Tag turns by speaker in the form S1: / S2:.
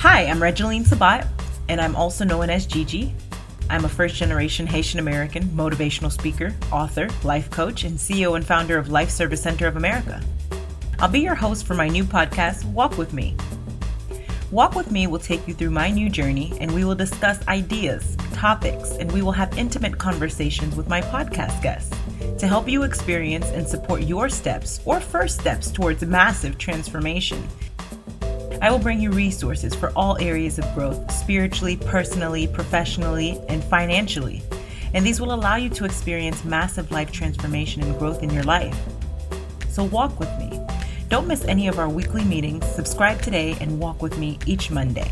S1: Hi, I'm Regeline Sabat, and I'm also known as Gigi. I'm a first generation Haitian American motivational speaker, author, life coach, and CEO and founder of Life Service Center of America. I'll be your host for my new podcast, Walk With Me. Walk With Me will take you through my new journey, and we will discuss ideas, topics, and we will have intimate conversations with my podcast guests to help you experience and support your steps or first steps towards massive transformation. I will bring you resources for all areas of growth spiritually, personally, professionally, and financially. And these will allow you to experience massive life transformation and growth in your life. So walk with me. Don't miss any of our weekly meetings. Subscribe today and walk with me each Monday.